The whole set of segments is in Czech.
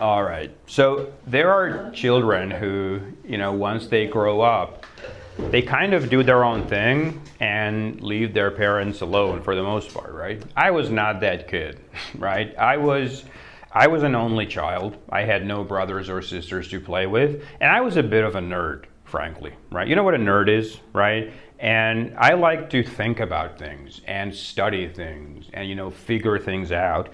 All right. So there are children who, you know, once they grow up, they kind of do their own thing and leave their parents alone for the most part, right? I was not that kid, right? I was I was an only child. I had no brothers or sisters to play with, and I was a bit of a nerd, frankly, right? You know what a nerd is, right? And I like to think about things and study things and you know figure things out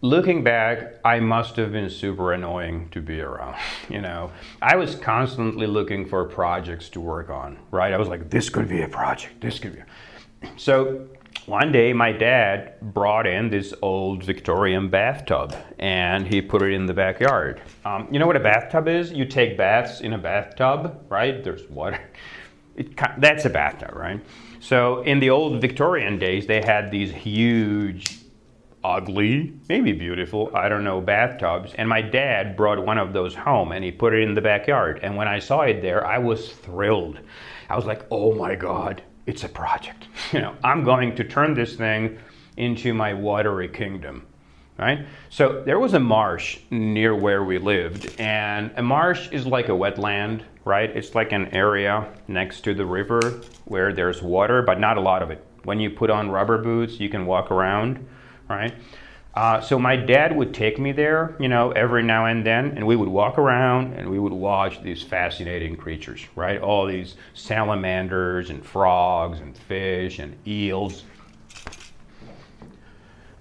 looking back, I must have been super annoying to be around. You know, I was constantly looking for projects to work on, right? I was like, this could be a project, this could be. So one day, my dad brought in this old Victorian bathtub and he put it in the backyard. Um, you know what a bathtub is? You take baths in a bathtub, right? There's water. It, that's a bathtub, right? So in the old Victorian days, they had these huge ugly, maybe beautiful, I don't know, bathtubs. And my dad brought one of those home and he put it in the backyard. And when I saw it there, I was thrilled. I was like, oh my God, it's a project. You know, I'm going to turn this thing into my watery kingdom. Right? So there was a marsh near where we lived, and a marsh is like a wetland, right? It's like an area next to the river where there's water, but not a lot of it. When you put on rubber boots, you can walk around right? Uh, so my dad would take me there, you know, every now and then, and we would walk around and we would watch these fascinating creatures, right? All these salamanders and frogs and fish and eels.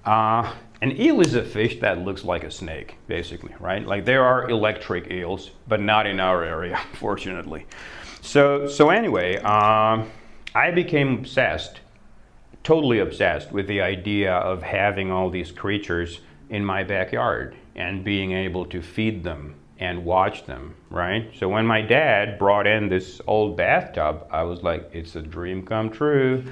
Uh, an eel is a fish that looks like a snake, basically, right? Like there are electric eels, but not in our area, fortunately. So, so anyway, um, I became obsessed totally obsessed with the idea of having all these creatures in my backyard and being able to feed them and watch them, right? So when my dad brought in this old bathtub, I was like, it's a dream come true.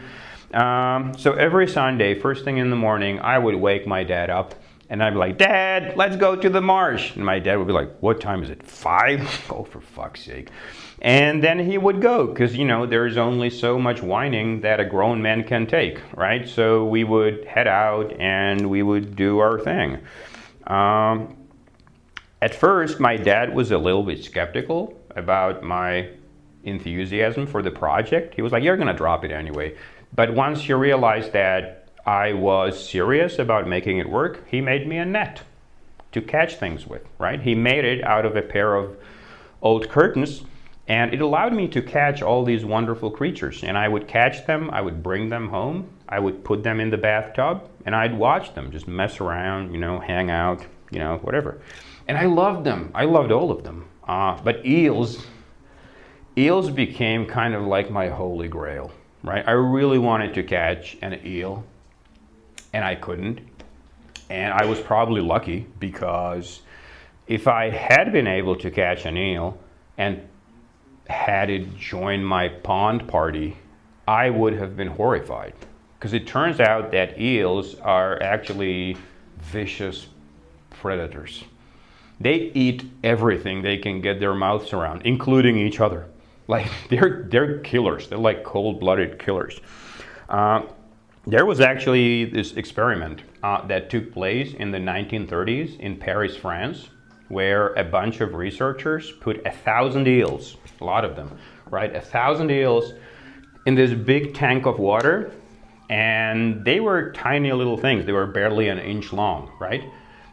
Um, so every Sunday, first thing in the morning, I would wake my dad up and I'd be like, Dad, let's go to the marsh. And my dad would be like, What time is it? Five? oh, for fuck's sake. And then he would go because, you know, there's only so much whining that a grown man can take, right? So we would head out and we would do our thing. Um, at first, my dad was a little bit skeptical about my enthusiasm for the project. He was like, You're going to drop it anyway. But once he realized that I was serious about making it work, he made me a net to catch things with, right? He made it out of a pair of old curtains and it allowed me to catch all these wonderful creatures. And I would catch them, I would bring them home, I would put them in the bathtub, and I'd watch them just mess around, you know, hang out, you know, whatever. And I loved them. I loved all of them. Uh, but eels, eels became kind of like my holy grail, right? I really wanted to catch an eel and I couldn't. And I was probably lucky because if I had been able to catch an eel and had it join my pond party, I would have been horrified. Because it turns out that eels are actually vicious predators. They eat everything they can get their mouths around, including each other. Like they're they're killers. They're like cold-blooded killers. Uh, there was actually this experiment uh, that took place in the 1930s in Paris, France, where a bunch of researchers put a thousand eels, a lot of them, right, a thousand eels in this big tank of water, and they were tiny little things. They were barely an inch long, right?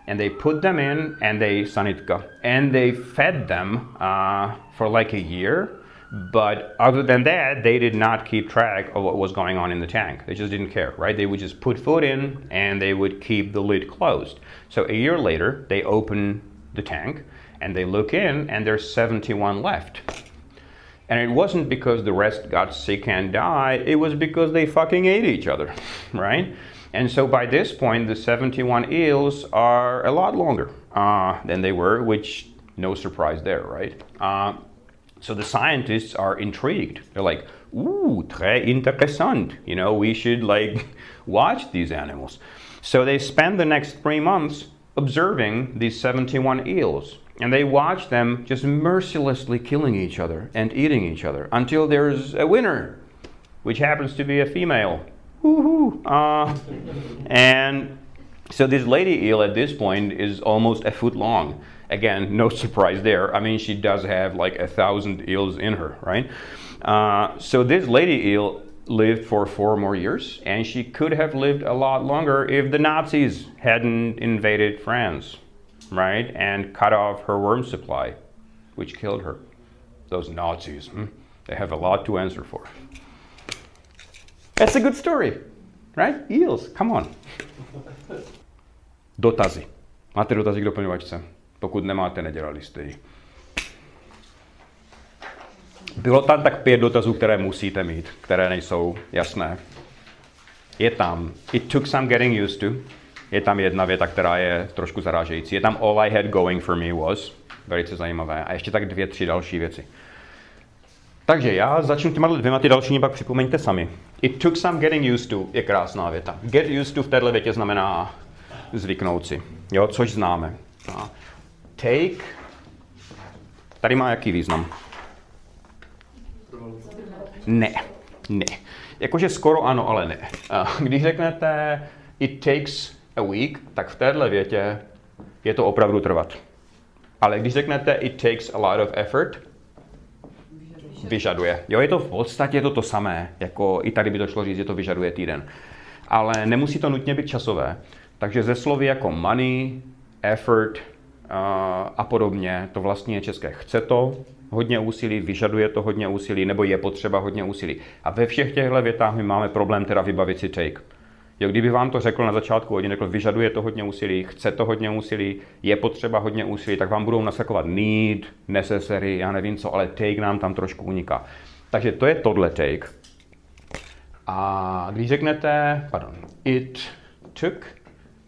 And they put them in, and they sanitka, and they fed them uh, for like a year but other than that, they did not keep track of what was going on in the tank. They just didn't care, right? They would just put food in and they would keep the lid closed. So a year later, they open the tank and they look in and there's 71 left. And it wasn't because the rest got sick and died, it was because they fucking ate each other, right? And so by this point, the 71 eels are a lot longer uh, than they were, which no surprise there, right? Uh, so the scientists are intrigued. They're like, ooh, très intéressant. You know, we should like watch these animals. So they spend the next three months observing these 71 eels. And they watch them just mercilessly killing each other and eating each other until there's a winner, which happens to be a female. Woohoo! Uh, and so this lady eel at this point is almost a foot long again, no surprise there. I mean, she does have like a thousand eels in her, right? Uh, so this lady eel lived for four more years, and she could have lived a lot longer if the Nazis hadn't invaded France, right? And cut off her worm supply, which killed her. Those Nazis, hmm? they have a lot to answer for. That's a good story, right? Eels, come on. Dotazy. Máte dotazy k doplňovačce? Pokud nemáte, nedělali jste ji. Bylo tam tak pět dotazů, které musíte mít, které nejsou jasné. Je tam It took some getting used to. Je tam jedna věta, která je trošku zarážející. Je tam All I had going for me was. Velice zajímavé. A ještě tak dvě, tři další věci. Takže já začnu těma dvěma, ty další pak připomeňte sami. It took some getting used to je krásná věta. Get used to v této větě znamená zvyknout si, jo, což známe. A take, tady má jaký význam? Ne, ne. Jakože skoro ano, ale ne. Když řeknete it takes a week, tak v téhle větě je to opravdu trvat. Ale když řeknete it takes a lot of effort, vyžaduje. Jo, je to v podstatě to, to samé, jako i tady by to šlo říct, že to vyžaduje týden. Ale nemusí to nutně být časové. Takže ze slovy jako money, effort uh, a podobně, to vlastně je české. Chce to hodně úsilí, vyžaduje to hodně úsilí, nebo je potřeba hodně úsilí. A ve všech těchto větách my máme problém teda vybavit si take. Jo, kdyby vám to řekl na začátku hodin, řekl, vyžaduje to hodně úsilí, chce to hodně úsilí, je potřeba hodně úsilí, tak vám budou nasakovat need, necessary, já nevím co, ale take nám tam trošku uniká. Takže to je tohle take. A když řeknete, pardon, it took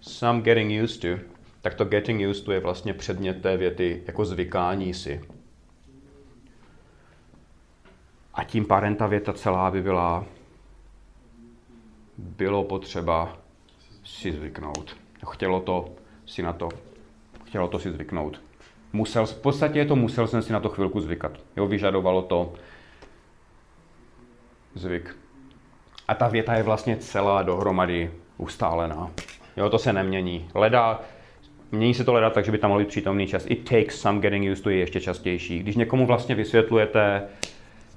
some getting used to, tak to getting used to je vlastně předmět té věty jako zvykání si. A tím pádem ta věta celá by byla bylo potřeba si zvyknout. Chtělo to si na to, chtělo to si zvyknout. Musel, v podstatě je to musel jsem si na to chvilku zvykat. Jo, vyžadovalo to zvyk. A ta věta je vlastně celá dohromady ustálená. Jo, to se nemění. Leda, mění se to leda tak, že by tam mohl být přítomný čas. It takes some getting used to je ještě častější. Když někomu vlastně vysvětlujete,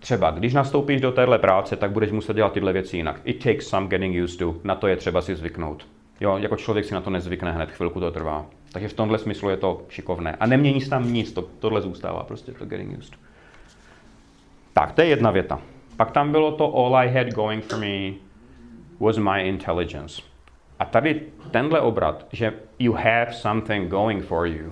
Třeba, když nastoupíš do téhle práce, tak budeš muset dělat tyhle věci jinak. It takes some getting used to. Na to je třeba si zvyknout. Jo, jako člověk si na to nezvykne hned, chvilku to trvá. Takže v tomhle smyslu je to šikovné. A nemění se tam nic, to, tohle zůstává prostě to getting used to. Tak, to je jedna věta. Pak tam bylo to all I had going for me was my intelligence. A tady tenhle obrat, že you have something going for you,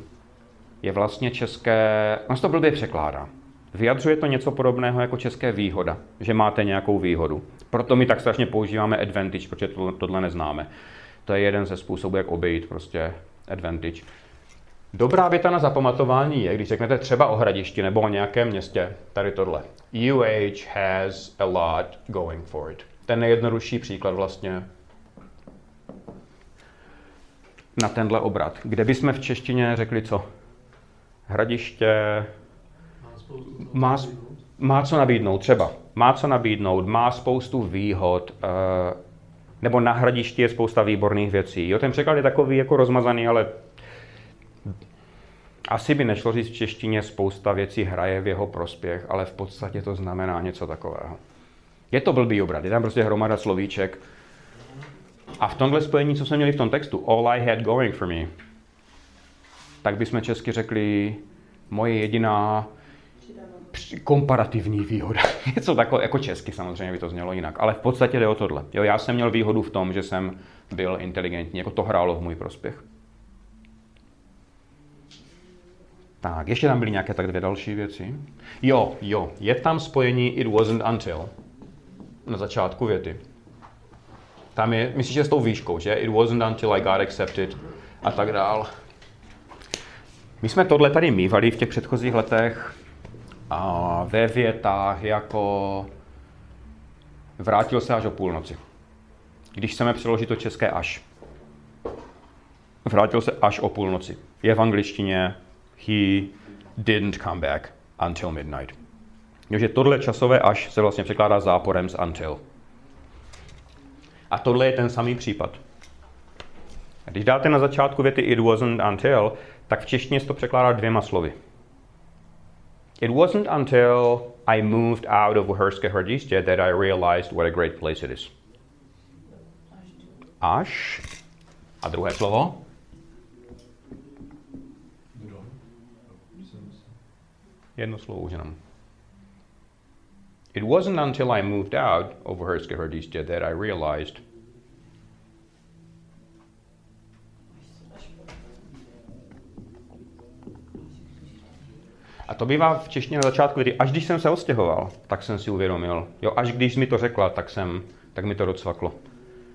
je vlastně české, on se to blbě překládá. Vyjadřuje to něco podobného jako české výhoda, že máte nějakou výhodu. Proto my tak strašně používáme advantage, protože to, tohle neznáme. To je jeden ze způsobů, jak obejít prostě advantage. Dobrá věta na zapamatování je, když řeknete třeba o hradišti nebo o nějakém městě, tady tohle. UH has a lot going for it. Ten nejjednodušší příklad vlastně na tenhle obrat. Kde bychom v češtině řekli co? Hradiště, má, má co nabídnout, třeba. Má co nabídnout, má spoustu výhod, uh, nebo na hradišti je spousta výborných věcí. Jo, ten překlad je takový jako rozmazaný, ale asi by nešlo říct v češtině spousta věcí hraje v jeho prospěch, ale v podstatě to znamená něco takového. Je to blbý obrat, je tam prostě hromada slovíček. A v tomhle spojení, co jsme měli v tom textu, all I had going for me, tak bychom česky řekli, moje jediná komparativní výhoda. Něco takové, jako česky samozřejmě by to znělo jinak, ale v podstatě jde o tohle. Jo, já jsem měl výhodu v tom, že jsem byl inteligentní, jako to hrálo v můj prospěch. Tak, ještě tam byly nějaké tak dvě další věci. Jo, jo, je tam spojení it wasn't until na začátku věty. Tam je, myslíš, že s tou výškou, že? It wasn't until I got accepted a tak dál. My jsme tohle tady mývali v těch předchozích letech a ve větách jako vrátil se až o půlnoci. Když chceme přeložit to české až. Vrátil se až o půlnoci. Je v angličtině he didn't come back until midnight. Takže tohle časové až se vlastně překládá záporem z until. A tohle je ten samý případ. Když dáte na začátku věty it wasn't until, tak v češtině se to překládá dvěma slovy. It wasn't until I moved out of Uherské Hradiště that I realized what a great place it is. Až. A druhé slovo? Jedno slovo už. It wasn't until I moved out of Uherské Hradiště that I realized A to bývá v češtině na začátku, kdy až když jsem se odstěhoval, tak jsem si uvědomil. Jo, až když mi to řekla, tak, jsem, tak mi to docvaklo.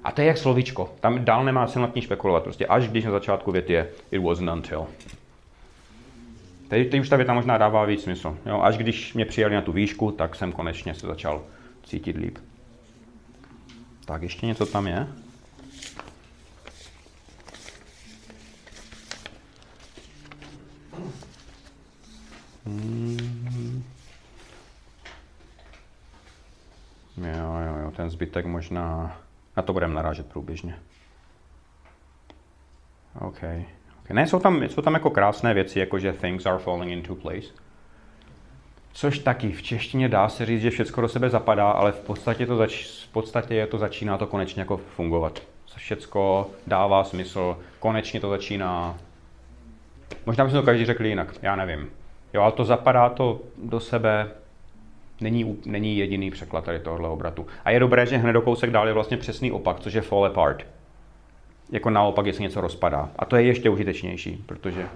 A to je jak slovíčko. Tam dál nemá se nad ní špekulovat. Prostě až když na začátku věty je it wasn't until. Teď, teď už ta věta možná dává víc smysl. Jo, až když mě přijali na tu výšku, tak jsem konečně se začal cítit líp. Tak ještě něco tam je? Hmm. Jo, jo, jo, ten zbytek možná... Na to budeme narážet průběžně. OK. okay. Ne, jsou tam, jsou tam jako krásné věci, jako že things are falling into place. Což taky v češtině dá se říct, že všechno do sebe zapadá, ale v podstatě, to zač, v podstatě je to začíná to konečně jako fungovat. Všecko dává smysl, konečně to začíná. Možná bychom to každý řekli jinak, já nevím. Jo, ale to zapadá to do sebe, není, není jediný překlad tady tohohle obratu. A je dobré, že hned do kousek dál je vlastně přesný opak, což je fall apart. Jako naopak, jestli něco rozpadá. A to je ještě užitečnější, protože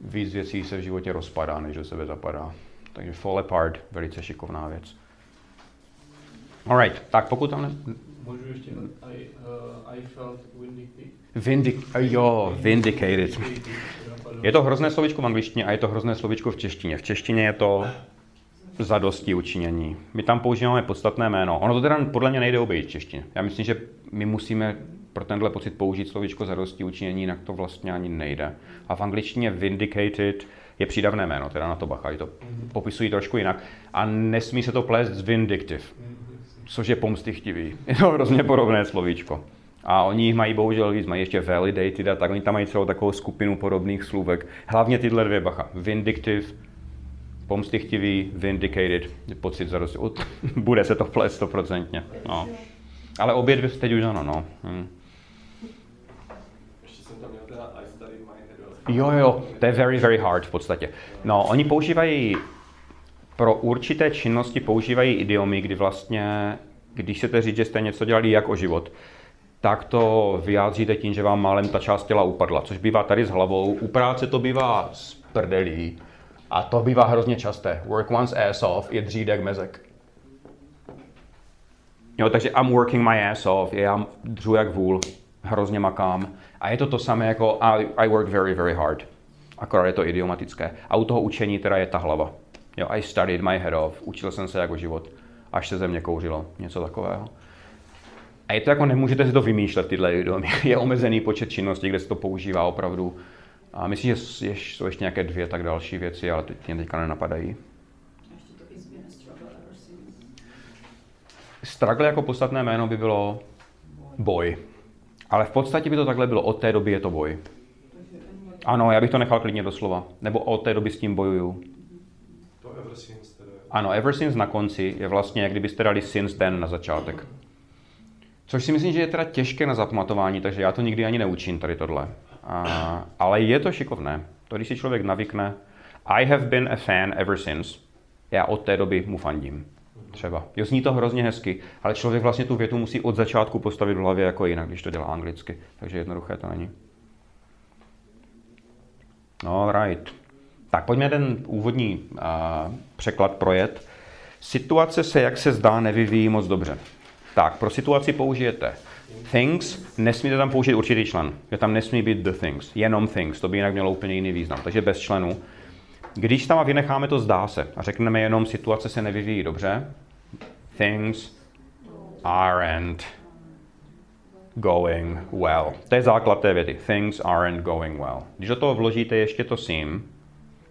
víc věcí se v životě rozpadá, než do sebe zapadá. Takže fall apart, velice šikovná věc. Alright, tak pokud tam ne... Můžu ještě, I, uh, I felt vindicated. Vindic, jo, vindicated. Je to hrozné slovičko v angličtině a je to hrozné slovičko v češtině. V češtině je to zadosti učinění. My tam používáme podstatné jméno. Ono to teda podle mě nejde obejít v češtině. Já myslím, že my musíme pro tenhle pocit použít slovičko zadosti učinění, jinak to vlastně ani nejde. A v angličtině vindicated je přídavné jméno, teda na to bacha, to popisují trošku jinak. A nesmí se to plést s vindictive, což je pomstychtivý. Je to hrozně podobné slovíčko. A oni jich mají bohužel víc, mají ještě validated a tak oni tam mají celou takovou skupinu podobných slůvek. Hlavně tyhle dvě bacha. Vindictive, pomstychtivý, vindicated, pocit zarosti. Bude se to plést stoprocentně. No. Ale obě dvě teď už ano, no. Hm. Jo, jo, to je very, very hard v podstatě. No, oni používají, pro určité činnosti používají idiomy, kdy vlastně, když chcete říct, že jste něco dělali jak o život, tak to vyjádříte tím, že vám málem ta část těla upadla, což bývá tady s hlavou. U práce to bývá z prdelí a to bývá hrozně časté. Work one's ass off je dřídek mezek. Jo, takže I'm working my ass off, já dřu jak vůl, hrozně makám. A je to to samé jako I, I work very, very hard. Akorát je to idiomatické. A u toho učení teda je ta hlava. Jo, I studied my head off, učil jsem se jako život, až se ze mě kouřilo, něco takového. A je to jako, nemůžete si to vymýšlet, tyhle idiomy. Je omezený počet činností, kde se to používá opravdu. A myslím, že jsou ještě nějaké dvě tak další věci, ale teď mě teďka nenapadají. Struggle jako podstatné jméno by bylo boj. Ale v podstatě by to takhle bylo. Od té doby je to boj. Ano, já bych to nechal klidně doslova. Nebo od té doby s tím bojuju. Ever since teda. Ano, ever since na konci je vlastně, jak kdybyste dali since then na začátek. Což si myslím, že je teda těžké na zapamatování, takže já to nikdy ani neučím tady tohle. A, ale je to šikovné. To, když si člověk navykne, I have been a fan ever since. Já od té doby mu fandím. Třeba. Jo, zní to hrozně hezky, ale člověk vlastně tu větu musí od začátku postavit v hlavě jako jinak, když to dělá anglicky. Takže jednoduché to není. No, right. Tak pojďme ten úvodní uh, překlad projet. Situace se, jak se zdá, nevyvíjí moc dobře. Tak, pro situaci použijete things, nesmíte tam použít určitý člen. Je tam nesmí být the things, jenom things, to by jinak mělo úplně jiný význam. Takže bez členů. Když tam vynecháme to zdá se a řekneme jenom situace se nevyvíjí dobře, things aren't going well. To je základ té věty. Things aren't going well. Když do toho vložíte ještě to seem,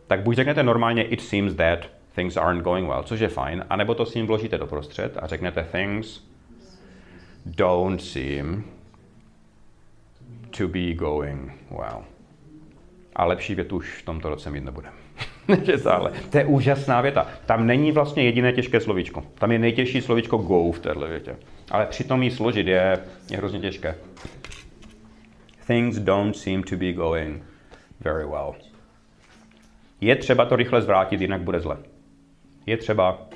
tak buď řeknete normálně it seems that things aren't going well, což je fajn, anebo to seem vložíte doprostřed a řeknete things don't seem to be going well. A lepší větu už v tomto roce mít nebudeme. to je úžasná věta. Tam není vlastně jediné těžké slovíčko. Tam je nejtěžší slovíčko go v téhle větě. Ale přitom jí složit je, je hrozně těžké. Things don't seem to be going very well. Je třeba to rychle zvrátit, jinak bude zle. Je třeba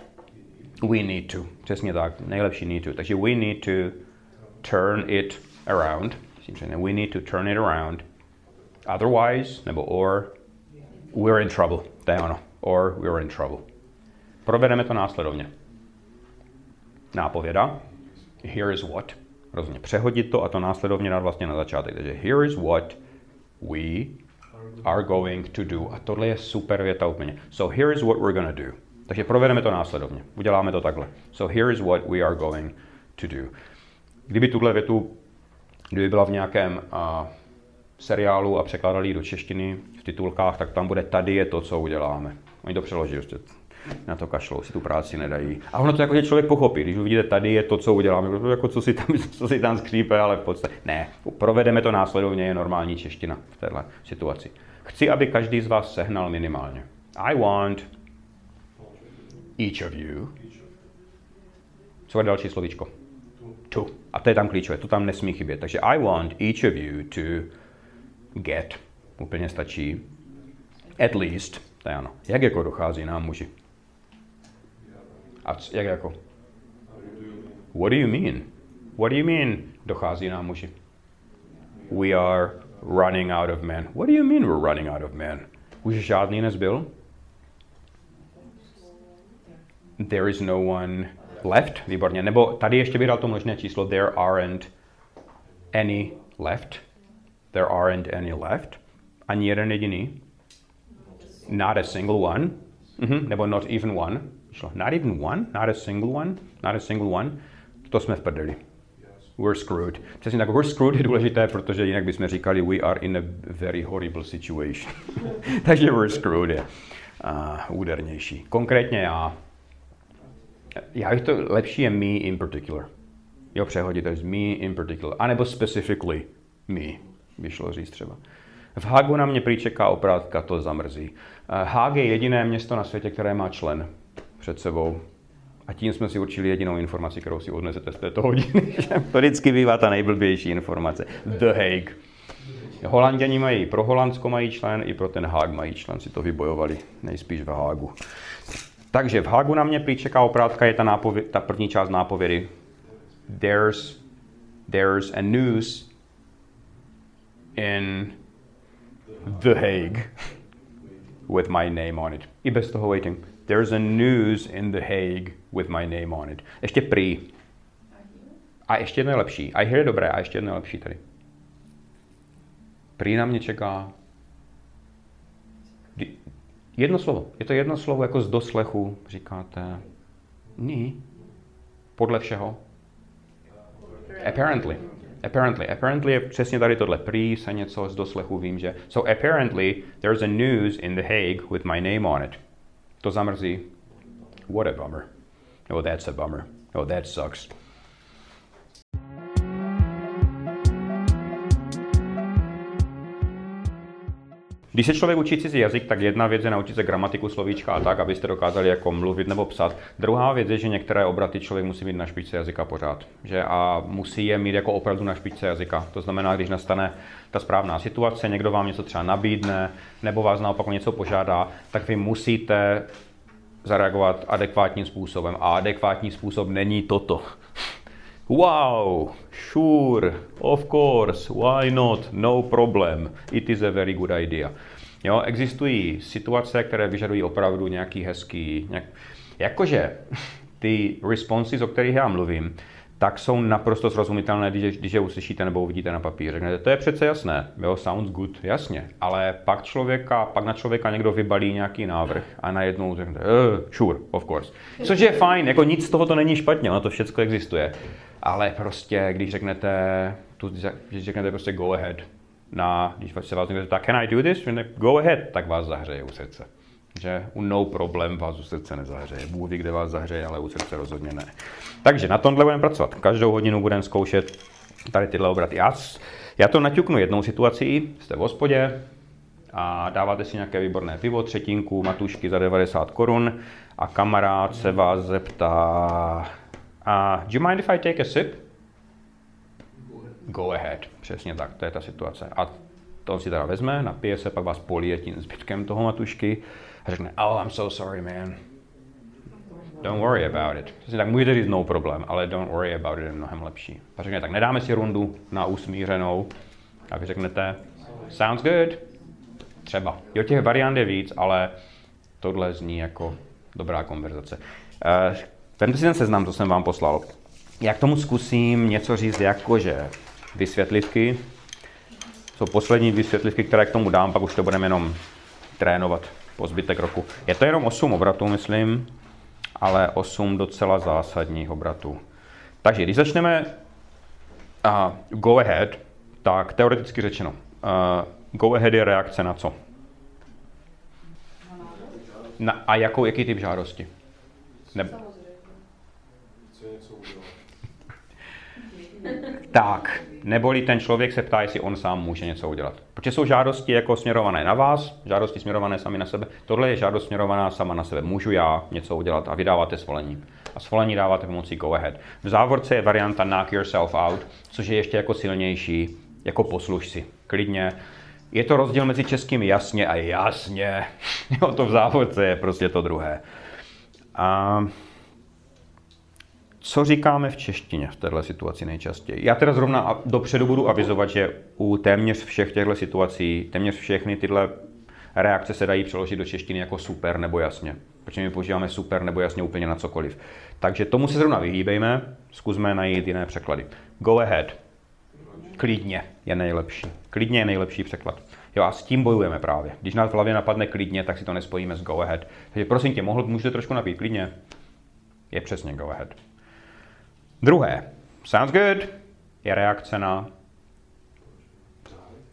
we need to. Přesně tak. Nejlepší need to. Takže we need to turn it around. We need to turn it around. Otherwise, nebo or, we're in trouble. To je ono. Or we're in trouble. Provedeme to následovně. Nápověda. Here is what. Rozumně. Přehodit to a to následovně dát vlastně na začátek. Takže here is what we are going to do. A tohle je super věta úplně. So here is what we're going to do. Takže provedeme to následovně. Uděláme to takhle. So here is what we are going to do. Kdyby tuhle větu, kdyby byla v nějakém uh, seriálu a překládali do češtiny v titulkách, tak tam bude tady je to, co uděláme. Oni to přeloží, prostě na to kašlou, si tu práci nedají. A ono to jako, že člověk pochopí, když uvidíte, tady je to, co uděláme, jako co si tam, co si tam skřípe, ale v podstatě ne. Provedeme to následovně, je normální čeština v této situaci. Chci, aby každý z vás sehnal minimálně. I want each of you. Co je další slovíčko? To. A to je tam klíčové, to tam nesmí chybět. Takže I want each of you to get. Úplně stačí. At least. To je ano. Jak jako dochází nám muži? A jak jako? What do you mean? What do you mean dochází nám muži? We are running out of men. What do you mean we're running out of men? Už žádný nezbyl? There is no one left. Výborně. Nebo tady ještě bych dal to možné číslo. There aren't any left. There aren't any left. Ani jeden jediný. Not a single one. Mm-hmm. Nebo not even one. Not even one? Not a single one? Not a single one? To jsme v prdeli. We're screwed. Přesně tak, we're screwed je důležité, protože jinak bychom říkali we are in a very horrible situation. Takže we're screwed je uh, údernější. Konkrétně já, já bych to lepší je me in particular. Jo, přehodit, to me in particular. A nebo specifically me, by šlo říct třeba. V Hagu na mě příčeká oprátka, to zamrzí. Hag je jediné město na světě, které má člen před sebou. A tím jsme si určili jedinou informaci, kterou si odnesete z této hodiny. to vždycky bývá ta nejblbější informace. The Hague. Holanděni mají, pro Holandsko mají člen, i pro ten Hague mají člen, si to vybojovali nejspíš v Hágu. Takže v Hágu na mě příčeká oprátka je ta, nápově- ta první část nápovědy. There's, there's a news in The Hague with my name on it. I bez toho waiting. There's a news in The Hague with my name on it. Ještě prý. A ještě jedno je lepší. I hear je dobré, a ještě jedno je lepší tady. Prý na mě čeká jedno slovo. Je to jedno slovo jako z doslechu, říkáte. Ní. Podle všeho. Apparently. Apparently. Apparently je přesně tady tohle. Prý se něco z doslechu vím, že... So apparently there's a news in The Hague with my name on it. To zamrzí. What a bummer. Oh, that's a bummer. Oh, that sucks. Když se člověk učí cizí jazyk, tak jedna věc je naučit se gramatiku, slovíčka a tak, abyste dokázali jako mluvit nebo psat. Druhá věc je, že některé obraty člověk musí mít na špičce jazyka pořád. Že a musí je mít jako opravdu na špičce jazyka. To znamená, když nastane ta správná situace, někdo vám něco třeba nabídne, nebo vás naopak něco požádá, tak vy musíte zareagovat adekvátním způsobem. A adekvátní způsob není toto. Wow, sure, of course, why not, no problem, it is a very good idea. Jo, existují situace, které vyžadují opravdu nějaký hezký, nějak, jakože ty responses, o kterých já mluvím, tak jsou naprosto srozumitelné, když, když je uslyšíte nebo uvidíte na papíře. Řeknete, to je přece jasné, jo, sounds good, jasně, ale pak člověka, pak na člověka někdo vybalí nějaký návrh a najednou řekne, uh, sure, of course. Což je fajn, jako nic z toho to není špatně, ono to všechno existuje. Ale prostě, když řeknete, tu, když řeknete prostě go ahead, na, když se vás někdo tak can I do this? Go ahead, tak vás zahřeje u srdce. Že u no problém vás u srdce nezahřeje. Bůh ví, kde vás zahřeje, ale u srdce rozhodně ne. Takže na tomhle budeme pracovat. Každou hodinu budeme zkoušet tady tyhle obraty. Já, já to naťuknu jednou situací, jste v hospodě, a dáváte si nějaké výborné pivo, třetinku, matušky za 90 korun a kamarád se vás zeptá, uh, do you mind if I take a sip? Go ahead. Přesně tak, to je ta situace. A to on si teda vezme, napije se, pak vás polije tím zbytkem toho matušky a řekne, oh, I'm so sorry, man. Don't worry about it. Přesně tak můžete říct no problém, ale don't worry about it je mnohem lepší. A řekne, tak nedáme si rundu na usmířenou a vy řeknete, sounds good. Třeba. Jo, těch variant je víc, ale tohle zní jako dobrá konverzace. Uh, Vemte si ten seznam, co jsem vám poslal. Já k tomu zkusím něco říct jakože vysvětlivky. Jsou poslední vysvětlivky, které k tomu dám, pak už to budeme jenom trénovat po zbytek roku. Je to jenom 8 obratů, myslím, ale 8 docela zásadních obratů. Takže když začneme uh, go ahead, tak teoreticky řečeno, uh, go ahead je reakce na co? Na, a jakou, jaký typ žádosti? Ne, tak, neboli ten člověk se ptá, jestli on sám může něco udělat. Protože jsou žádosti jako směrované na vás, žádosti směrované sami na sebe. Tohle je žádost směrovaná sama na sebe. Můžu já něco udělat a vydáváte svolení. A svolení dáváte pomocí go ahead. V závorce je varianta knock yourself out, což je ještě jako silnější, jako posluš si. Klidně. Je to rozdíl mezi českým jasně a jasně. jo, to v závorce je prostě to druhé. A co říkáme v češtině v této situaci nejčastěji? Já teda zrovna dopředu budu avizovat, že u téměř všech těchto situací, téměř všechny tyhle reakce se dají přeložit do češtiny jako super nebo jasně. Protože my používáme super nebo jasně úplně na cokoliv. Takže tomu se zrovna vyhýbejme, zkusme najít jiné překlady. Go ahead. Klidně je nejlepší. Klidně je nejlepší překlad. Jo, a s tím bojujeme právě. Když nás v hlavě napadne klidně, tak si to nespojíme s go ahead. Takže prosím tě, mohl, můžete trošku napít klidně? Je přesně go ahead. Druhé, sounds good, je reakce na,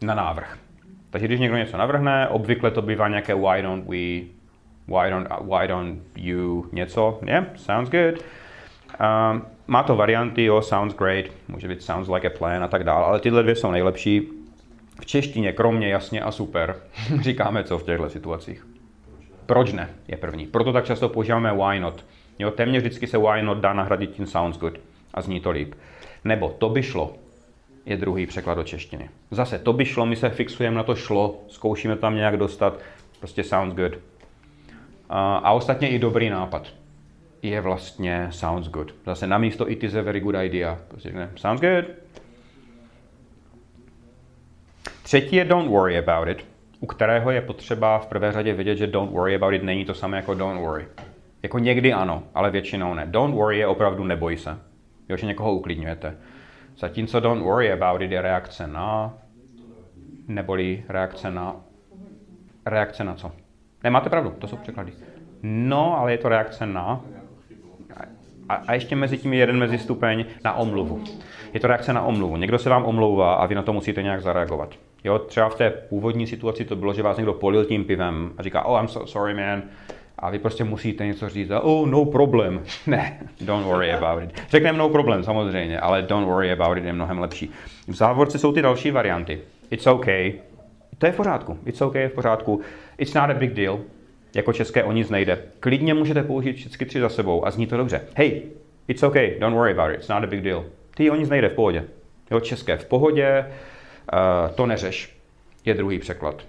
na návrh. Takže když někdo něco navrhne, obvykle to bývá nějaké why don't we, why don't, why don't you něco, yeah, sounds good. Um, má to varianty, jo, sounds great, může být sounds like a plan a tak dále, ale tyhle dvě jsou nejlepší. V češtině, kromě jasně a super, říkáme co v těchto situacích. Proč ne je první. Proto tak často používáme why not. Jo, téměř vždycky se why not dá nahradit tím sounds good a zní to líp. Nebo to by šlo, je druhý překlad do češtiny. Zase to by šlo, my se fixujeme na to šlo, zkoušíme tam nějak dostat, prostě sounds good. A, a ostatně i dobrý nápad je vlastně sounds good. Zase namísto it is a very good idea. Prostě ne, sounds good. Třetí je don't worry about it, u kterého je potřeba v prvé řadě vědět, že don't worry about it není to samé jako don't worry. Jako někdy ano, ale většinou ne. Don't worry je opravdu neboj se jo, že někoho uklidňujete. Zatímco don't worry about it je reakce na, neboli reakce na, reakce na co? Ne, máte pravdu, to jsou překlady. No, ale je to reakce na, a, a ještě mezi tím je jeden mezi stupeň na omluvu. Je to reakce na omluvu. Někdo se vám omlouvá a vy na to musíte nějak zareagovat. Jo, třeba v té původní situaci to bylo, že vás někdo polil tím pivem a říká, oh, I'm so sorry, man, a vy prostě musíte něco říct a oh, no problem. ne, don't worry about it. Řekneme no problem samozřejmě, ale don't worry about it je mnohem lepší. V závorce jsou ty další varianty. It's okay. To je v pořádku. It's okay, je v pořádku. It's not a big deal. Jako české o nic nejde. Klidně můžete použít všechny tři za sebou a zní to dobře. Hey, it's okay, don't worry about it, it's not a big deal. Ty o nic nejde, v pohodě. Jo, české v pohodě, uh, to neřeš, je druhý překlad.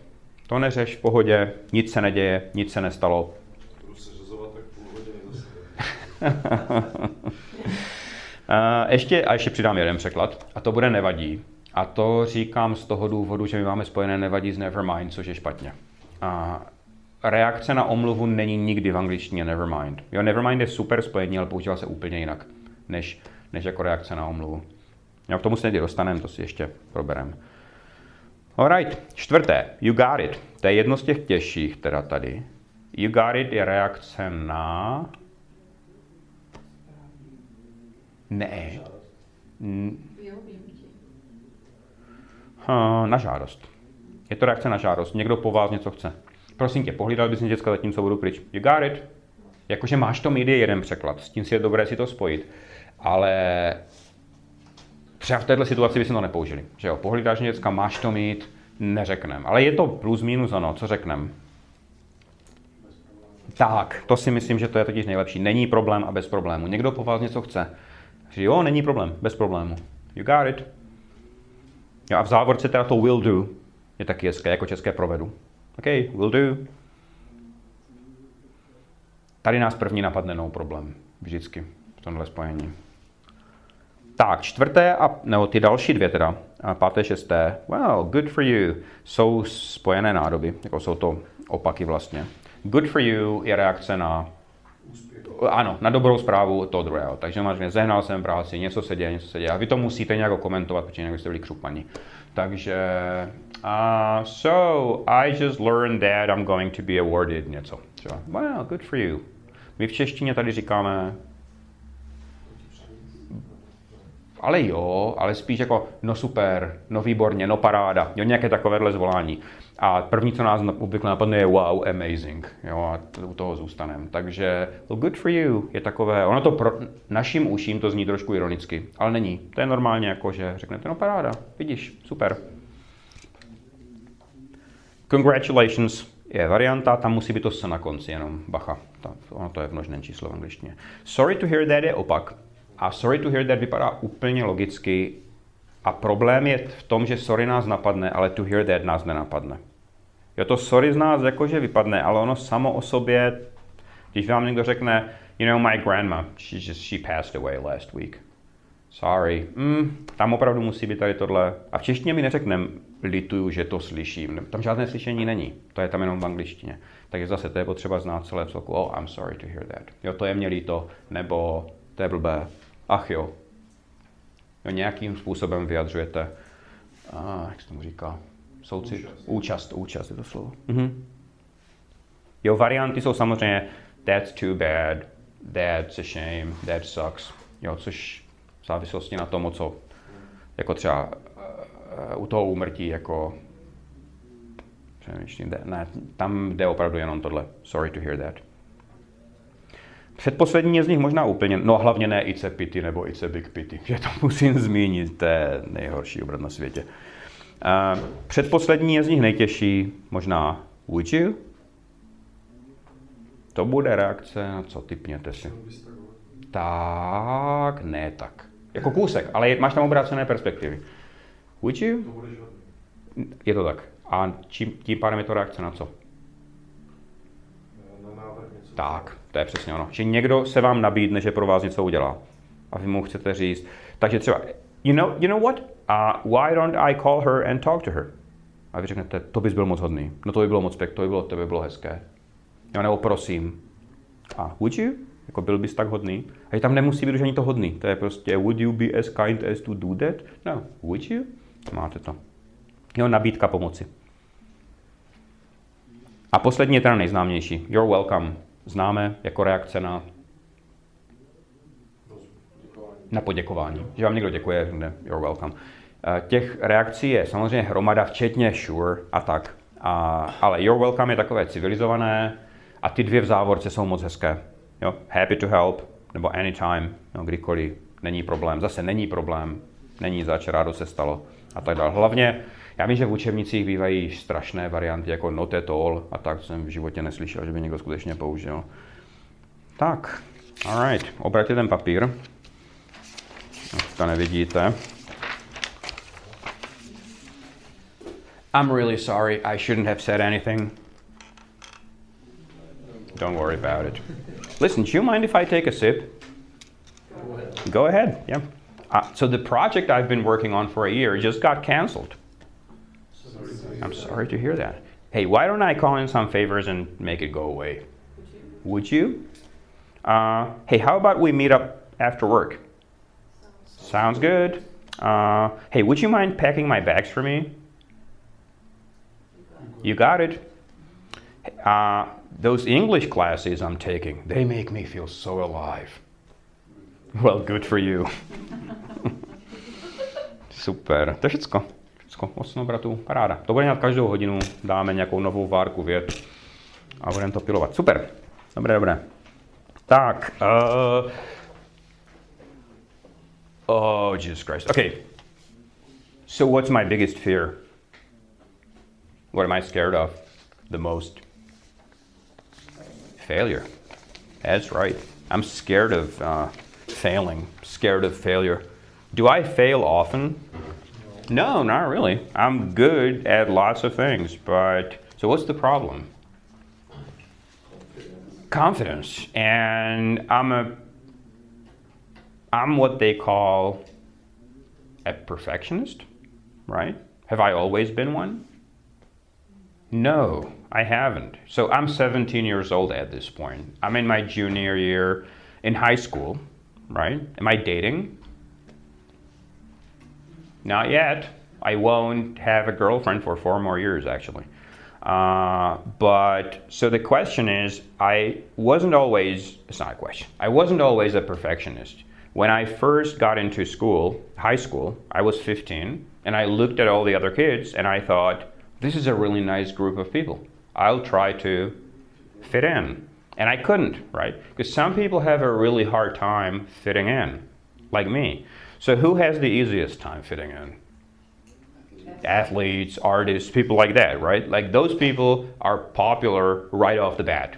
To neřeš v pohodě, nic se neděje, nic se nestalo, ještě, a ještě přidám jeden překlad, a to bude nevadí. A to říkám z toho důvodu, že my máme spojené nevadí s nevermind, což je špatně. A reakce na omluvu není nikdy v angličtině nevermind. Jo, nevermind je super spojení, ale používá se úplně jinak, než, než jako reakce na omluvu. Jo, k tomu se někdy dostaneme, to si ještě probereme. Alright, čtvrté, you got it. To je jedno z těch těžších, teda tady. You got it je reakce na ne. Na žádost. Je to reakce na žádost. Někdo po vás něco chce. Prosím tě, pohlídal bys mě děcka zatímco budu pryč. You got it. Jakože máš to mít je jeden překlad. S tím si je dobré si to spojit. Ale třeba v této situaci by si to nepoužili. Že jo, pohlídáš mě děcka, máš to mít, neřekneme. Ale je to plus minus ono, co řekneme. Tak, to si myslím, že to je totiž nejlepší. Není problém a bez problému. Někdo po vás něco chce. Že jo, není problém, bez problému. You got it. Jo, a v závorce teda to will do je taky hezké, jako české provedu. OK, will do. Tady nás první napadne no problém. Vždycky v tomhle spojení. Tak, čtvrté a, nebo ty další dvě teda, a páté, šesté, well, good for you, jsou spojené nádoby, jako jsou to opaky vlastně. Good for you je reakce na ano, na dobrou zprávu toho druhého. Takže máš zehnal jsem práci, něco se děje, něco se děje. A vy to musíte nějak komentovat, protože jinak byste byli křupaní. Takže, uh, so I just learned that I'm going to be awarded něco. So, well, good for you. My v češtině tady říkáme ale jo, ale spíš jako no super, no výborně, no paráda, jo, nějaké takovéhle zvolání. A první, co nás obvykle napadne, je wow, amazing, jo, a u toho zůstaneme. Takže well, good for you je takové, ono to pro našim uším to zní trošku ironicky, ale není. To je normálně jako, že řeknete, no paráda, vidíš, super. Congratulations je varianta, tam musí být to s na konci, jenom bacha. Ta, ono to je v množném číslo v angličtině. Sorry to hear that je opak. A sorry to hear that vypadá úplně logicky. A problém je v tom, že sorry nás napadne, ale to hear that nás nenapadne. Jo, to sorry z nás jakože vypadne, ale ono samo o sobě, když vám někdo řekne, you know, my grandma, she just, she passed away last week. Sorry. Mm, tam opravdu musí být tady tohle. A v češtině mi neřekneme, lituju, že to slyším. Tam žádné slyšení není. To je tam jenom v angličtině. Takže zase to je potřeba znát celé celku. Oh, I'm sorry to hear that. Jo, to je mě líto. Nebo to je blbé ach jo. jo nějakým způsobem vyjadřujete, a, jak se tomu říká, soucit, účast, účast, účast je to slovo. Mhm. Jo, varianty jsou samozřejmě that's too bad, that's a shame, that sucks, jo, což v závislosti na tom, co, jako třeba uh, u toho úmrtí, jako přemýšlím, ne, tam jde opravdu jenom tohle, sorry to hear that. Předposlední je z nich možná úplně, no hlavně ne Ice Pity nebo Ice Big Pity, že to musím zmínit, to je nejhorší obrat na světě. Uh, předposlední je z nich nejtěžší, možná Would you? To bude reakce na co, typněte si. Tak, ne tak. Jako kousek, ale máš tam obrácené perspektivy. Would you? Je to tak. A čím, tím pádem je to reakce na co? Tak, to je přesně ono. Že někdo se vám nabídne, že pro vás něco udělá. A vy mu chcete říct. Takže třeba, you know, you know what? Uh, why don't I call her and talk to her? A vy řeknete, to bys byl moc hodný. No to by bylo moc pěk, to by bylo, to by bylo hezké. Jo, nebo prosím. A would you? Jako byl bys tak hodný? A tam nemusí být už ani to hodný. To je prostě, would you be as kind as to do that? No, would you? Máte to. Jo, nabídka pomoci. A poslední je teda nejznámější. You're welcome známe jako reakce na, na poděkování. Že vám někdo děkuje, ne, you're welcome. Eh, těch reakcí je samozřejmě hromada, včetně sure a tak. A, ale you're welcome je takové civilizované a ty dvě v závorce jsou moc hezké. Jo? Happy to help, nebo anytime, no, kdykoliv, není problém. Zase není problém, není zač, rádo se stalo a tak dále. Hlavně já vím, že v učebnicích bývají strašné varianty jako not at all a tak jsem v životě neslyšel, že by někdo skutečně použil. Tak, alright, obraťte ten papír. To nevidíte. I'm really sorry, I shouldn't have said anything. Don't worry about it. Listen, do you mind if I take a sip? Go ahead. Go ahead, yeah. Uh, so the project I've been working on for a year just got canceled. I'm sorry to hear that. Hey, why don't I call in some favors and make it go away? Would you? Uh, hey, how about we meet up after work? Sounds good. Uh, hey, would you mind packing my bags for me? You got it. Uh, those English classes I'm taking, they make me feel so alive. Well, good for you. Super. To wszystko. Všechno, 8 obratů, paráda. To bude nějak každou hodinu, dáme nějakou novou várku věd a budeme to pilovat. Super, dobré, dobré. Tak, uh, oh, Jesus Christ. Okay, so what's my biggest fear? What am I scared of the most? Failure. That's right. I'm scared of uh, failing, scared of failure. Do I fail often? No, not really. I'm good at lots of things, but so what's the problem? Confidence. And I'm a I'm what they call a perfectionist, right? Have I always been one? No, I haven't. So I'm 17 years old at this point. I'm in my junior year in high school, right? Am I dating? Not yet. I won't have a girlfriend for four more years, actually. Uh, but so the question is, I wasn't always, it's not a question, I wasn't always a perfectionist. When I first got into school, high school, I was 15, and I looked at all the other kids and I thought, this is a really nice group of people. I'll try to fit in. And I couldn't, right? Because some people have a really hard time fitting in, like me. So, who has the easiest time fitting in? Athletes, artists, people like that, right? Like those people are popular right off the bat,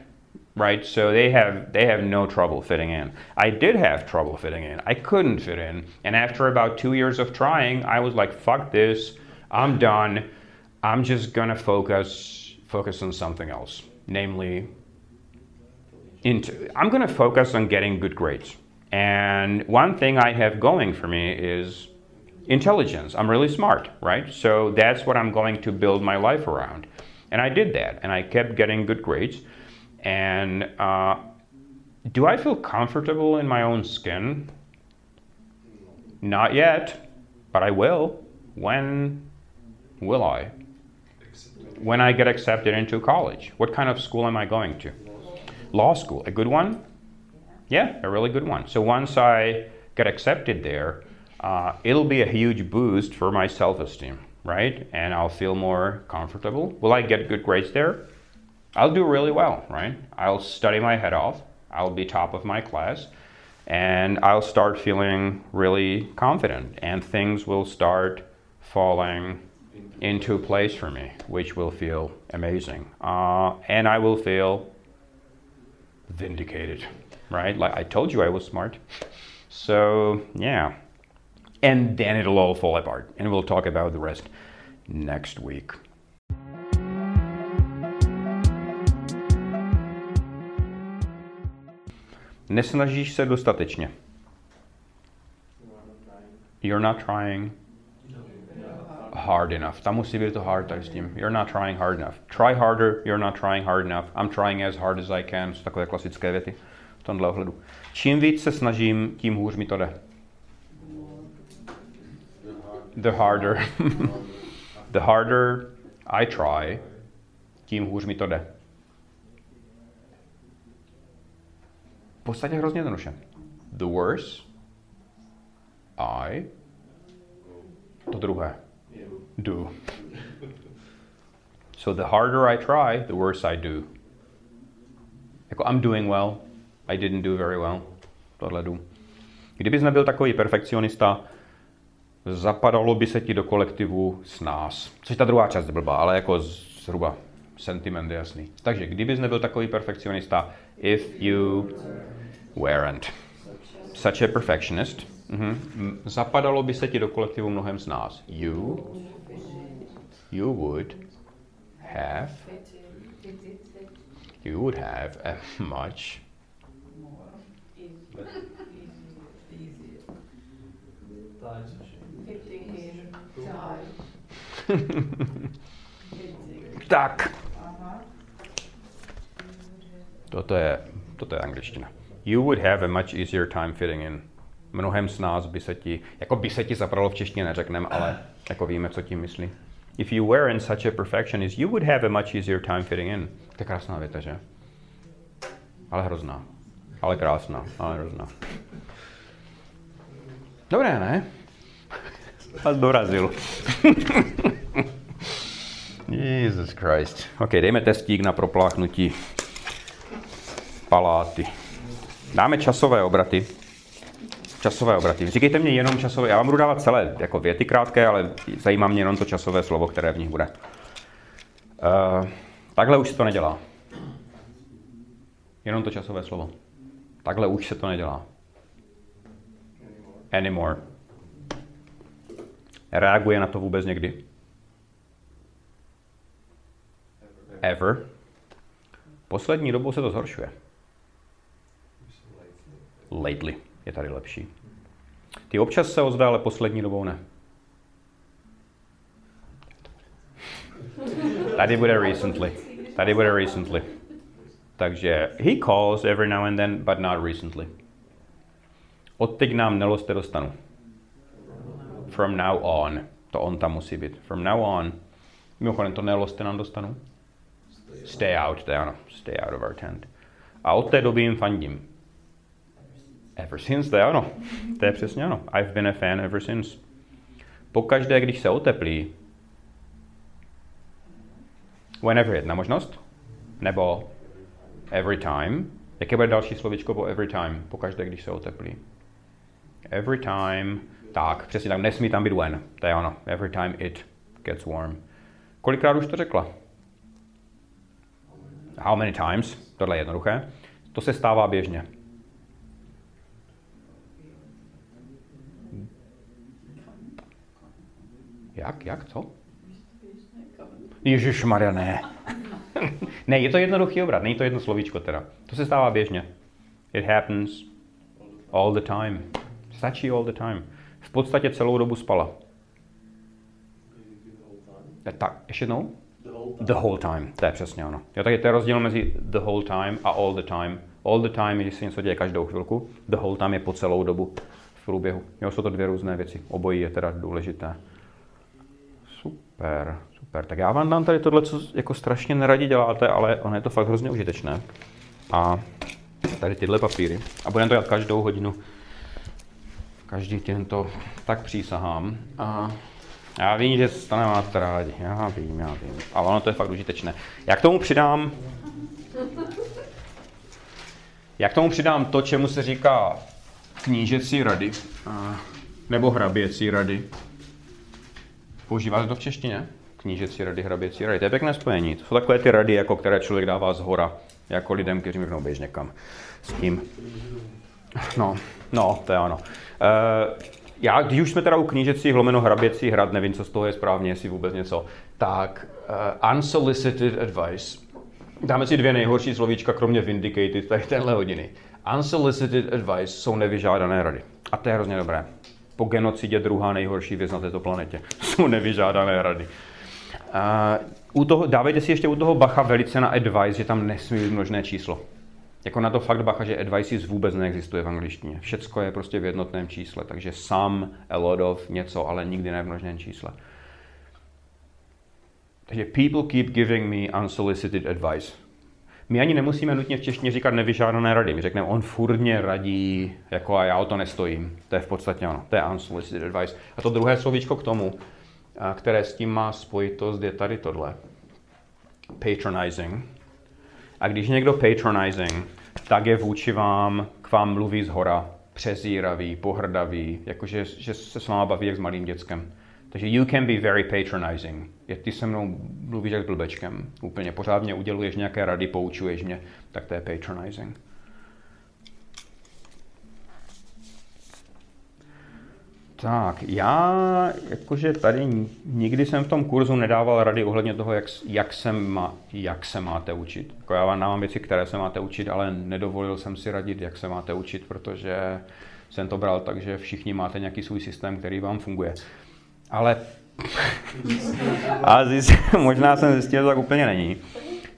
right? So they have they have no trouble fitting in. I did have trouble fitting in. I couldn't fit in, and after about two years of trying, I was like, "Fuck this! I'm done. I'm just gonna focus focus on something else, namely into I'm going to focus on getting good grades. And one thing I have going for me is intelligence. I'm really smart, right? So that's what I'm going to build my life around. And I did that, and I kept getting good grades. And uh, do I feel comfortable in my own skin? Not yet, but I will. When will I? When I get accepted into college. What kind of school am I going to? law school. A good one? Yeah, a really good one. So once I get accepted there, uh, it'll be a huge boost for my self esteem, right? And I'll feel more comfortable. Will I get good grades there? I'll do really well, right? I'll study my head off. I'll be top of my class. And I'll start feeling really confident, and things will start falling into place for me, which will feel amazing. Uh, and I will feel vindicated, right? Like I told you I was smart. So, yeah. And then it'll all fall apart. And we'll talk about the rest next week. Nesnažíš se dostatečně. You're not trying hard enough. Tam musí být to hard tady s tím. You're not trying hard enough. Try harder, you're not trying hard enough. I'm trying as hard as I can. Jsou takové klasické věty v tomhle ohledu. Čím víc se snažím, tím hůř mi to jde. The harder. The harder I try, tím hůř mi to jde. V podstatě hrozně jednoduše. The worse I to druhé do. So the harder I try, the worse I do. Jako I'm doing well, I didn't do very well. Tohle jdu. Kdybys nebyl takový perfekcionista, zapadalo by se ti do kolektivu s nás. Což ta druhá část blbá, ale jako zhruba sentiment je jasný. Takže kdybys nebyl takový perfekcionista, if you weren't such a perfectionist, mm-hmm, zapadalo by se ti do kolektivu mnohem z nás. You you would have you would have a much tak. Toto je, toto je angličtina. You would have a much easier time fitting in. Mnohem z nás by se ti, jako by se ti zapralo v češtině neřekneme, ale jako víme, co tím myslí if you were in such a perfectionist, you would have a much easier time fitting in. To je krásná věta, že? Ale hrozná. Ale krásná. Ale hrozná. Dobré, ne? Vás dorazil. Jesus Christ. OK, dejme testík na propláchnutí paláty. Dáme časové obraty. Časové obraty. Říkejte mě jenom časové. Já vám budu dávat celé jako věty krátké, ale zajímá mě jenom to časové slovo, které v nich bude. Uh, takhle už se to nedělá. Jenom to časové slovo. Takhle už se to nedělá. Anymore. Reaguje na to vůbec někdy? Ever. Poslední dobou se to zhoršuje. Lately je tady lepší. Ty občas se ozve, ale poslední dobou ne. Tady bude recently. Tady bude recently. Takže he calls every now and then, but not recently. Odteď nám neloste dostanu. From now on. To on tam musí být. From now on. Mimochodem, to neloste nám dostanu. Stay out, to je ano. Stay out of our tent. A od té doby jim fandím. Ever since, to je ano. To je přesně ano. I've been a fan ever since. Pokaždé, když se oteplí, whenever jedna možnost, nebo every time. Jaké bude další slovičko po every time, pokaždé, když se oteplí? Every time, tak, přesně tak, nesmí tam být when, to je ono, every time it gets warm. Kolikrát už to řekla? How many times? Tohle je jednoduché. To se stává běžně. Jak, jak, co? Ježíš Maria, ne. ne, je to jednoduchý obrat, není to jedno slovíčko teda. To se stává běžně. It happens all the time. Stačí all the time. V podstatě celou dobu spala. Tak, ještě jednou? The whole time, to je přesně ono. Jo, tak je to rozdíl mezi the whole time a all the time. All the time je, když se něco děje každou chvilku. The whole time je po celou dobu v průběhu. Jo, jsou to dvě různé věci. Obojí je teda důležité. Super, super. Tak já vám dám tady tohle, co jako strašně neradi děláte, ale ono je to fakt hrozně užitečné. A tady tyhle papíry. A budeme to dělat každou hodinu. Každý den to tak přísahám. A já vím, že to nemáte rádi. Já vím, já vím. Ale ono to je fakt užitečné. Já k tomu přidám... Já k tomu přidám to, čemu se říká knížecí rady. Nebo hraběcí rady. Používáte to v češtině? Knížecí rady, hraběcí rady. To je pěkné spojení. To jsou takové ty rady, jako které člověk dává z hora, jako lidem, kteří řeknou, běž někam s tím. No, no, to je ono. Uh, já, když už jsme teda u knížecí, hlomeno hraběcí hrad, nevím, co z toho je správně, jestli vůbec něco, tak uh, unsolicited advice. Dáme si dvě nejhorší slovíčka, kromě vindicated, tady tenhle hodiny. Unsolicited advice jsou nevyžádané rady. A to je hrozně dobré po genocidě druhá nejhorší věc na této planetě. Jsou nevyžádané rady. Uh, u toho, dávejte si ještě u toho bacha velice na advice, že tam nesmí být množné číslo. Jako na to fakt bacha, že advices vůbec neexistuje v angličtině. Všecko je prostě v jednotném čísle, takže some, a lot of, něco, ale nikdy ne v množném čísle. Takže people keep giving me unsolicited advice. My ani nemusíme nutně v češtině říkat nevyžádané rady. My řekneme, on furně radí, jako a já o to nestojím. To je v podstatě ono. To je unsolicited advice. A to druhé slovíčko k tomu, které s tím má spojitost, je tady tohle. Patronizing. A když někdo patronizing, tak je vůči vám, k vám mluví z hora, přezíravý, pohrdavý, jakože že se s váma baví jak s malým dětskem. Takže you can be very patronizing. Je ty se mnou mluvíš jak s blbečkem. Úplně pořádně uděluješ nějaké rady, poučuješ mě, tak to je patronizing. Tak, já jakože tady nikdy jsem v tom kurzu nedával rady ohledně toho, jak, jak, se, má, jak se máte učit. Jako já vám dávám věci, které se máte učit, ale nedovolil jsem si radit, jak se máte učit, protože jsem to bral tak, že všichni máte nějaký svůj systém, který vám funguje. Ale a zjist, možná jsem zjistil, že tak úplně není.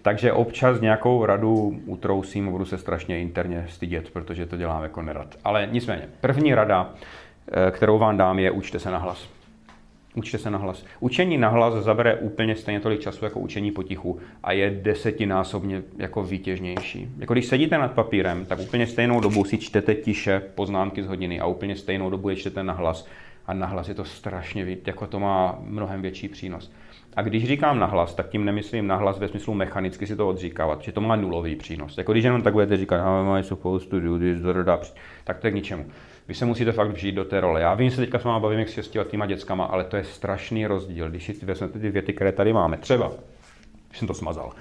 Takže občas nějakou radu utrousím budu se strašně interně stydět, protože to dělám jako nerad. Ale nicméně, první rada, eh, kterou vám dám, je učte se na hlas. Učte se na hlas. Učení na hlas zabere úplně stejně tolik času jako učení potichu a je desetinásobně jako výtěžnější. Jako když sedíte nad papírem, tak úplně stejnou dobu si čtete tiše poznámky z hodiny a úplně stejnou dobu je čtete na hlas a nahlas je to strašně, jako to má mnohem větší přínos. A když říkám nahlas, tak tím nemyslím nahlas ve smyslu mechanicky si to odříkávat, že to má nulový přínos. Jako když jenom tak budete říkat, how am I supposed to do this, tak to je k ničemu. Vy se musíte fakt vžít do té role. Já vím, že se teďka s váma bavím jak s těma dětskama, ale to je strašný rozdíl, když si vezmete ty věty, které tady máme. Třeba jsem to smazal.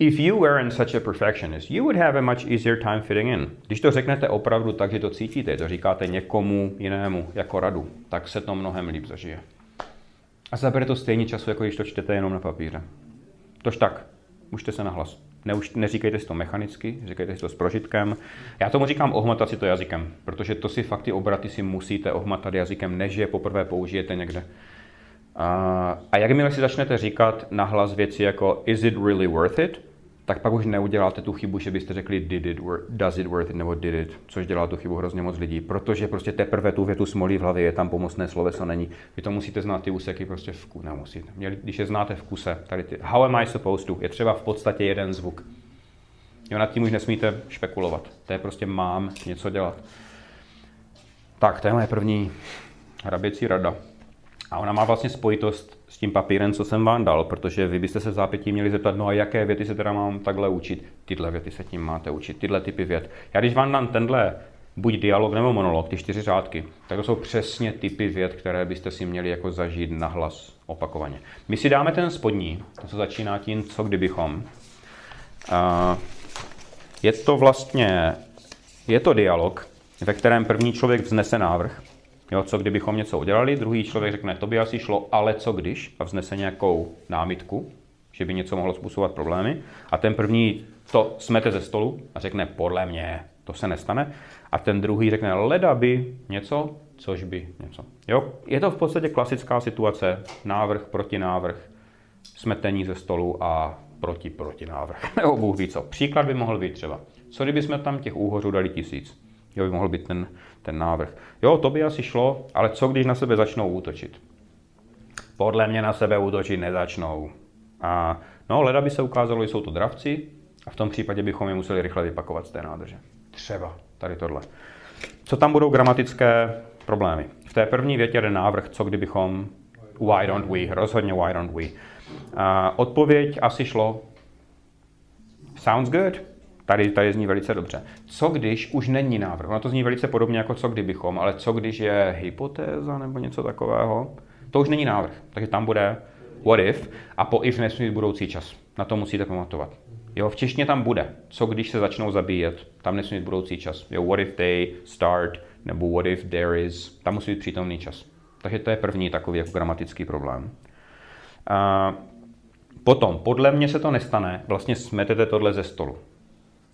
If you weren't such a perfectionist, you would have a much easier time fitting in. Když to řeknete opravdu tak, že to cítíte, to říkáte někomu jinému jako radu, tak se to mnohem líp zažije. A zabere to stejně času, jako když to čtete jenom na papíře. Tož tak, můžete se nahlas. Neuž, neříkejte si to mechanicky, říkejte si to s prožitkem. Já tomu říkám ohmatat si to jazykem, protože to si fakt ty obraty si musíte ohmatat jazykem, než je poprvé použijete někde. A, a jakmile si začnete říkat nahlas věci jako is it really worth it, tak pak už neuděláte tu chybu, že byste řekli did it, does it worth it nebo did it, což dělá tu chybu hrozně moc lidí, protože prostě teprve tu větu smolí v hlavě, je tam pomocné sloveso, není. Vy to musíte znát ty úseky prostě v kuse, nemusíte. Když je znáte v kuse, tady ty, how am I supposed to, je třeba v podstatě jeden zvuk. Jo, nad tím už nesmíte špekulovat. To je prostě mám něco dělat. Tak, to je moje první hraběcí rada. A ona má vlastně spojitost tím papírem, co jsem vám dal, protože vy byste se v zápětí měli zeptat, no a jaké věty se teda mám takhle učit. Tyhle věty se tím máte učit, tyhle typy vět. Já když vám dám tenhle buď dialog nebo monolog, ty čtyři řádky, tak to jsou přesně typy vět, které byste si měli jako zažít na hlas opakovaně. My si dáme ten spodní, to se začíná tím, co kdybychom. Je to vlastně, je to dialog, ve kterém první člověk vznese návrh, Jo, co kdybychom něco udělali, druhý člověk řekne, to by asi šlo, ale co když, a vznese nějakou námitku, že by něco mohlo způsobovat problémy. A ten první to smete ze stolu a řekne, podle mě to se nestane. A ten druhý řekne, leda by něco, což by něco. Jo, je to v podstatě klasická situace, návrh, protinávrh, smetení ze stolu a proti, protinávrh. Nebo Bůh ví co. Příklad by mohl být třeba, co kdyby jsme tam těch úhořů dali tisíc? Jo, by mohl být ten, ten návrh. Jo, to by asi šlo, ale co když na sebe začnou útočit? Podle mě na sebe útočit nezačnou. A no, leda by se ukázalo, že jsou to dravci a v tom případě bychom je museli rychle vypakovat z té nádrže. Třeba tady tohle. Co tam budou gramatické problémy? V té první větě jde návrh, co kdybychom, why don't we, rozhodně why don't we. A odpověď asi šlo, sounds good, Tady, tady zní velice dobře. Co když už není návrh? Ono to zní velice podobně jako co kdybychom, ale co když je hypotéza nebo něco takového? To už není návrh, takže tam bude what if a po if nesmí budoucí čas. Na to musíte pamatovat. Jo, v češtině tam bude. Co když se začnou zabíjet? Tam nesmí být budoucí čas. Jo, what if they start, nebo what if there is. Tam musí být přítomný čas. Takže to je první takový jako gramatický problém. A potom, podle mě se to nestane, vlastně smetete tohle ze stolu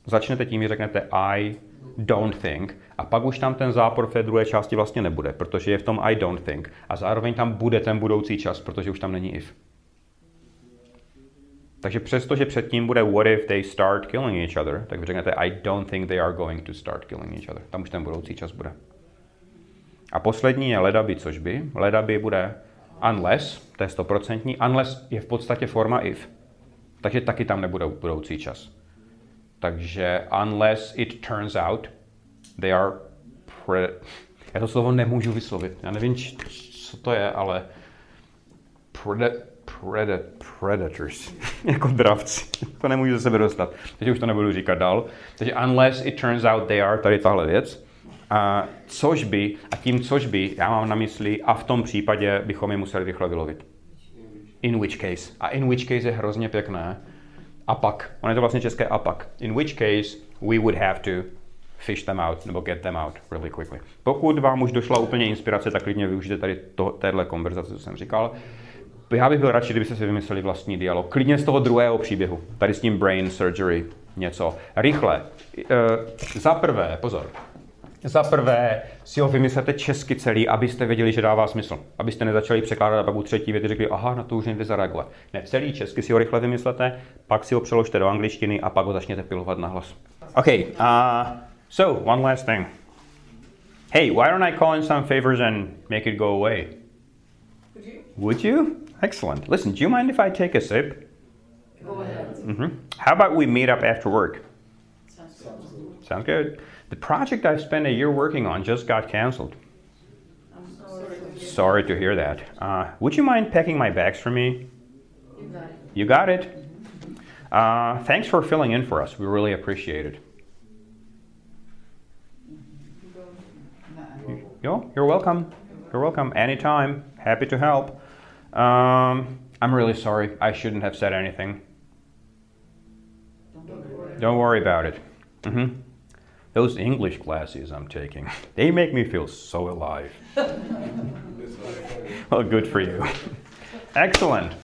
začnete tím, že řeknete I don't think a pak už tam ten zápor v té druhé části vlastně nebude, protože je v tom I don't think a zároveň tam bude ten budoucí čas, protože už tam není if. Takže přesto, že předtím bude what if they start killing each other, tak vy řeknete I don't think they are going to start killing each other. Tam už ten budoucí čas bude. A poslední je ledaby, což by. Ledaby bude unless, to je stoprocentní. Unless je v podstatě forma if. Takže taky tam nebude budoucí čas. Takže unless it turns out they are pre... Já to slovo nemůžu vyslovit. Já nevím, co to je, ale prede, prede, predators, jako dravci. to nemůžu ze sebe dostat. Teď už to nebudu říkat dál. Takže unless it turns out they are, tady tahle věc. A což by, a tím což by, já mám na mysli, a v tom případě bychom je museli rychle vylovit. In which case. A in which case je hrozně pěkné, a pak. On je to vlastně české a pak. In which case we would have to fish them out nebo get them out really quickly. Pokud vám už došla úplně inspirace, tak klidně využijte tady to, téhle konverzace, co jsem říkal. Já bych byl radši, kdybyste si vymysleli vlastní dialog. Klidně z toho druhého příběhu. Tady s tím brain surgery něco. Rychle. Uh, za prvé, pozor, za prvé si ho vymyslete česky celý, abyste věděli, že dává smysl. Abyste nezačali překládat a pak u třetí věty řekli, aha, na to už nejde zareagovat. Ne, celý česky si ho rychle vymyslete, pak si ho přeložte do angličtiny a pak ho začněte pilovat na hlas. OK, uh, so one last thing. Hey, why don't I call in some favors and make it go away? Would you? Would you? Excellent. Listen, do you mind if I take a sip? Go ahead. Mm-hmm. How about we meet up after work? Sounds good. Sounds good. The project I've spent a year working on just got canceled. I'm sorry. Sorry to hear that. Uh, would you mind packing my bags for me? You got it. You got it? Uh, thanks for filling in for us. We really appreciate it. Yo, you're welcome. You're welcome. Anytime. Happy to help. Um, I'm really sorry. I shouldn't have said anything. Don't worry. About it. hmm Those English classes I'm taking, they make me feel so alive. well, good for you. Excellent.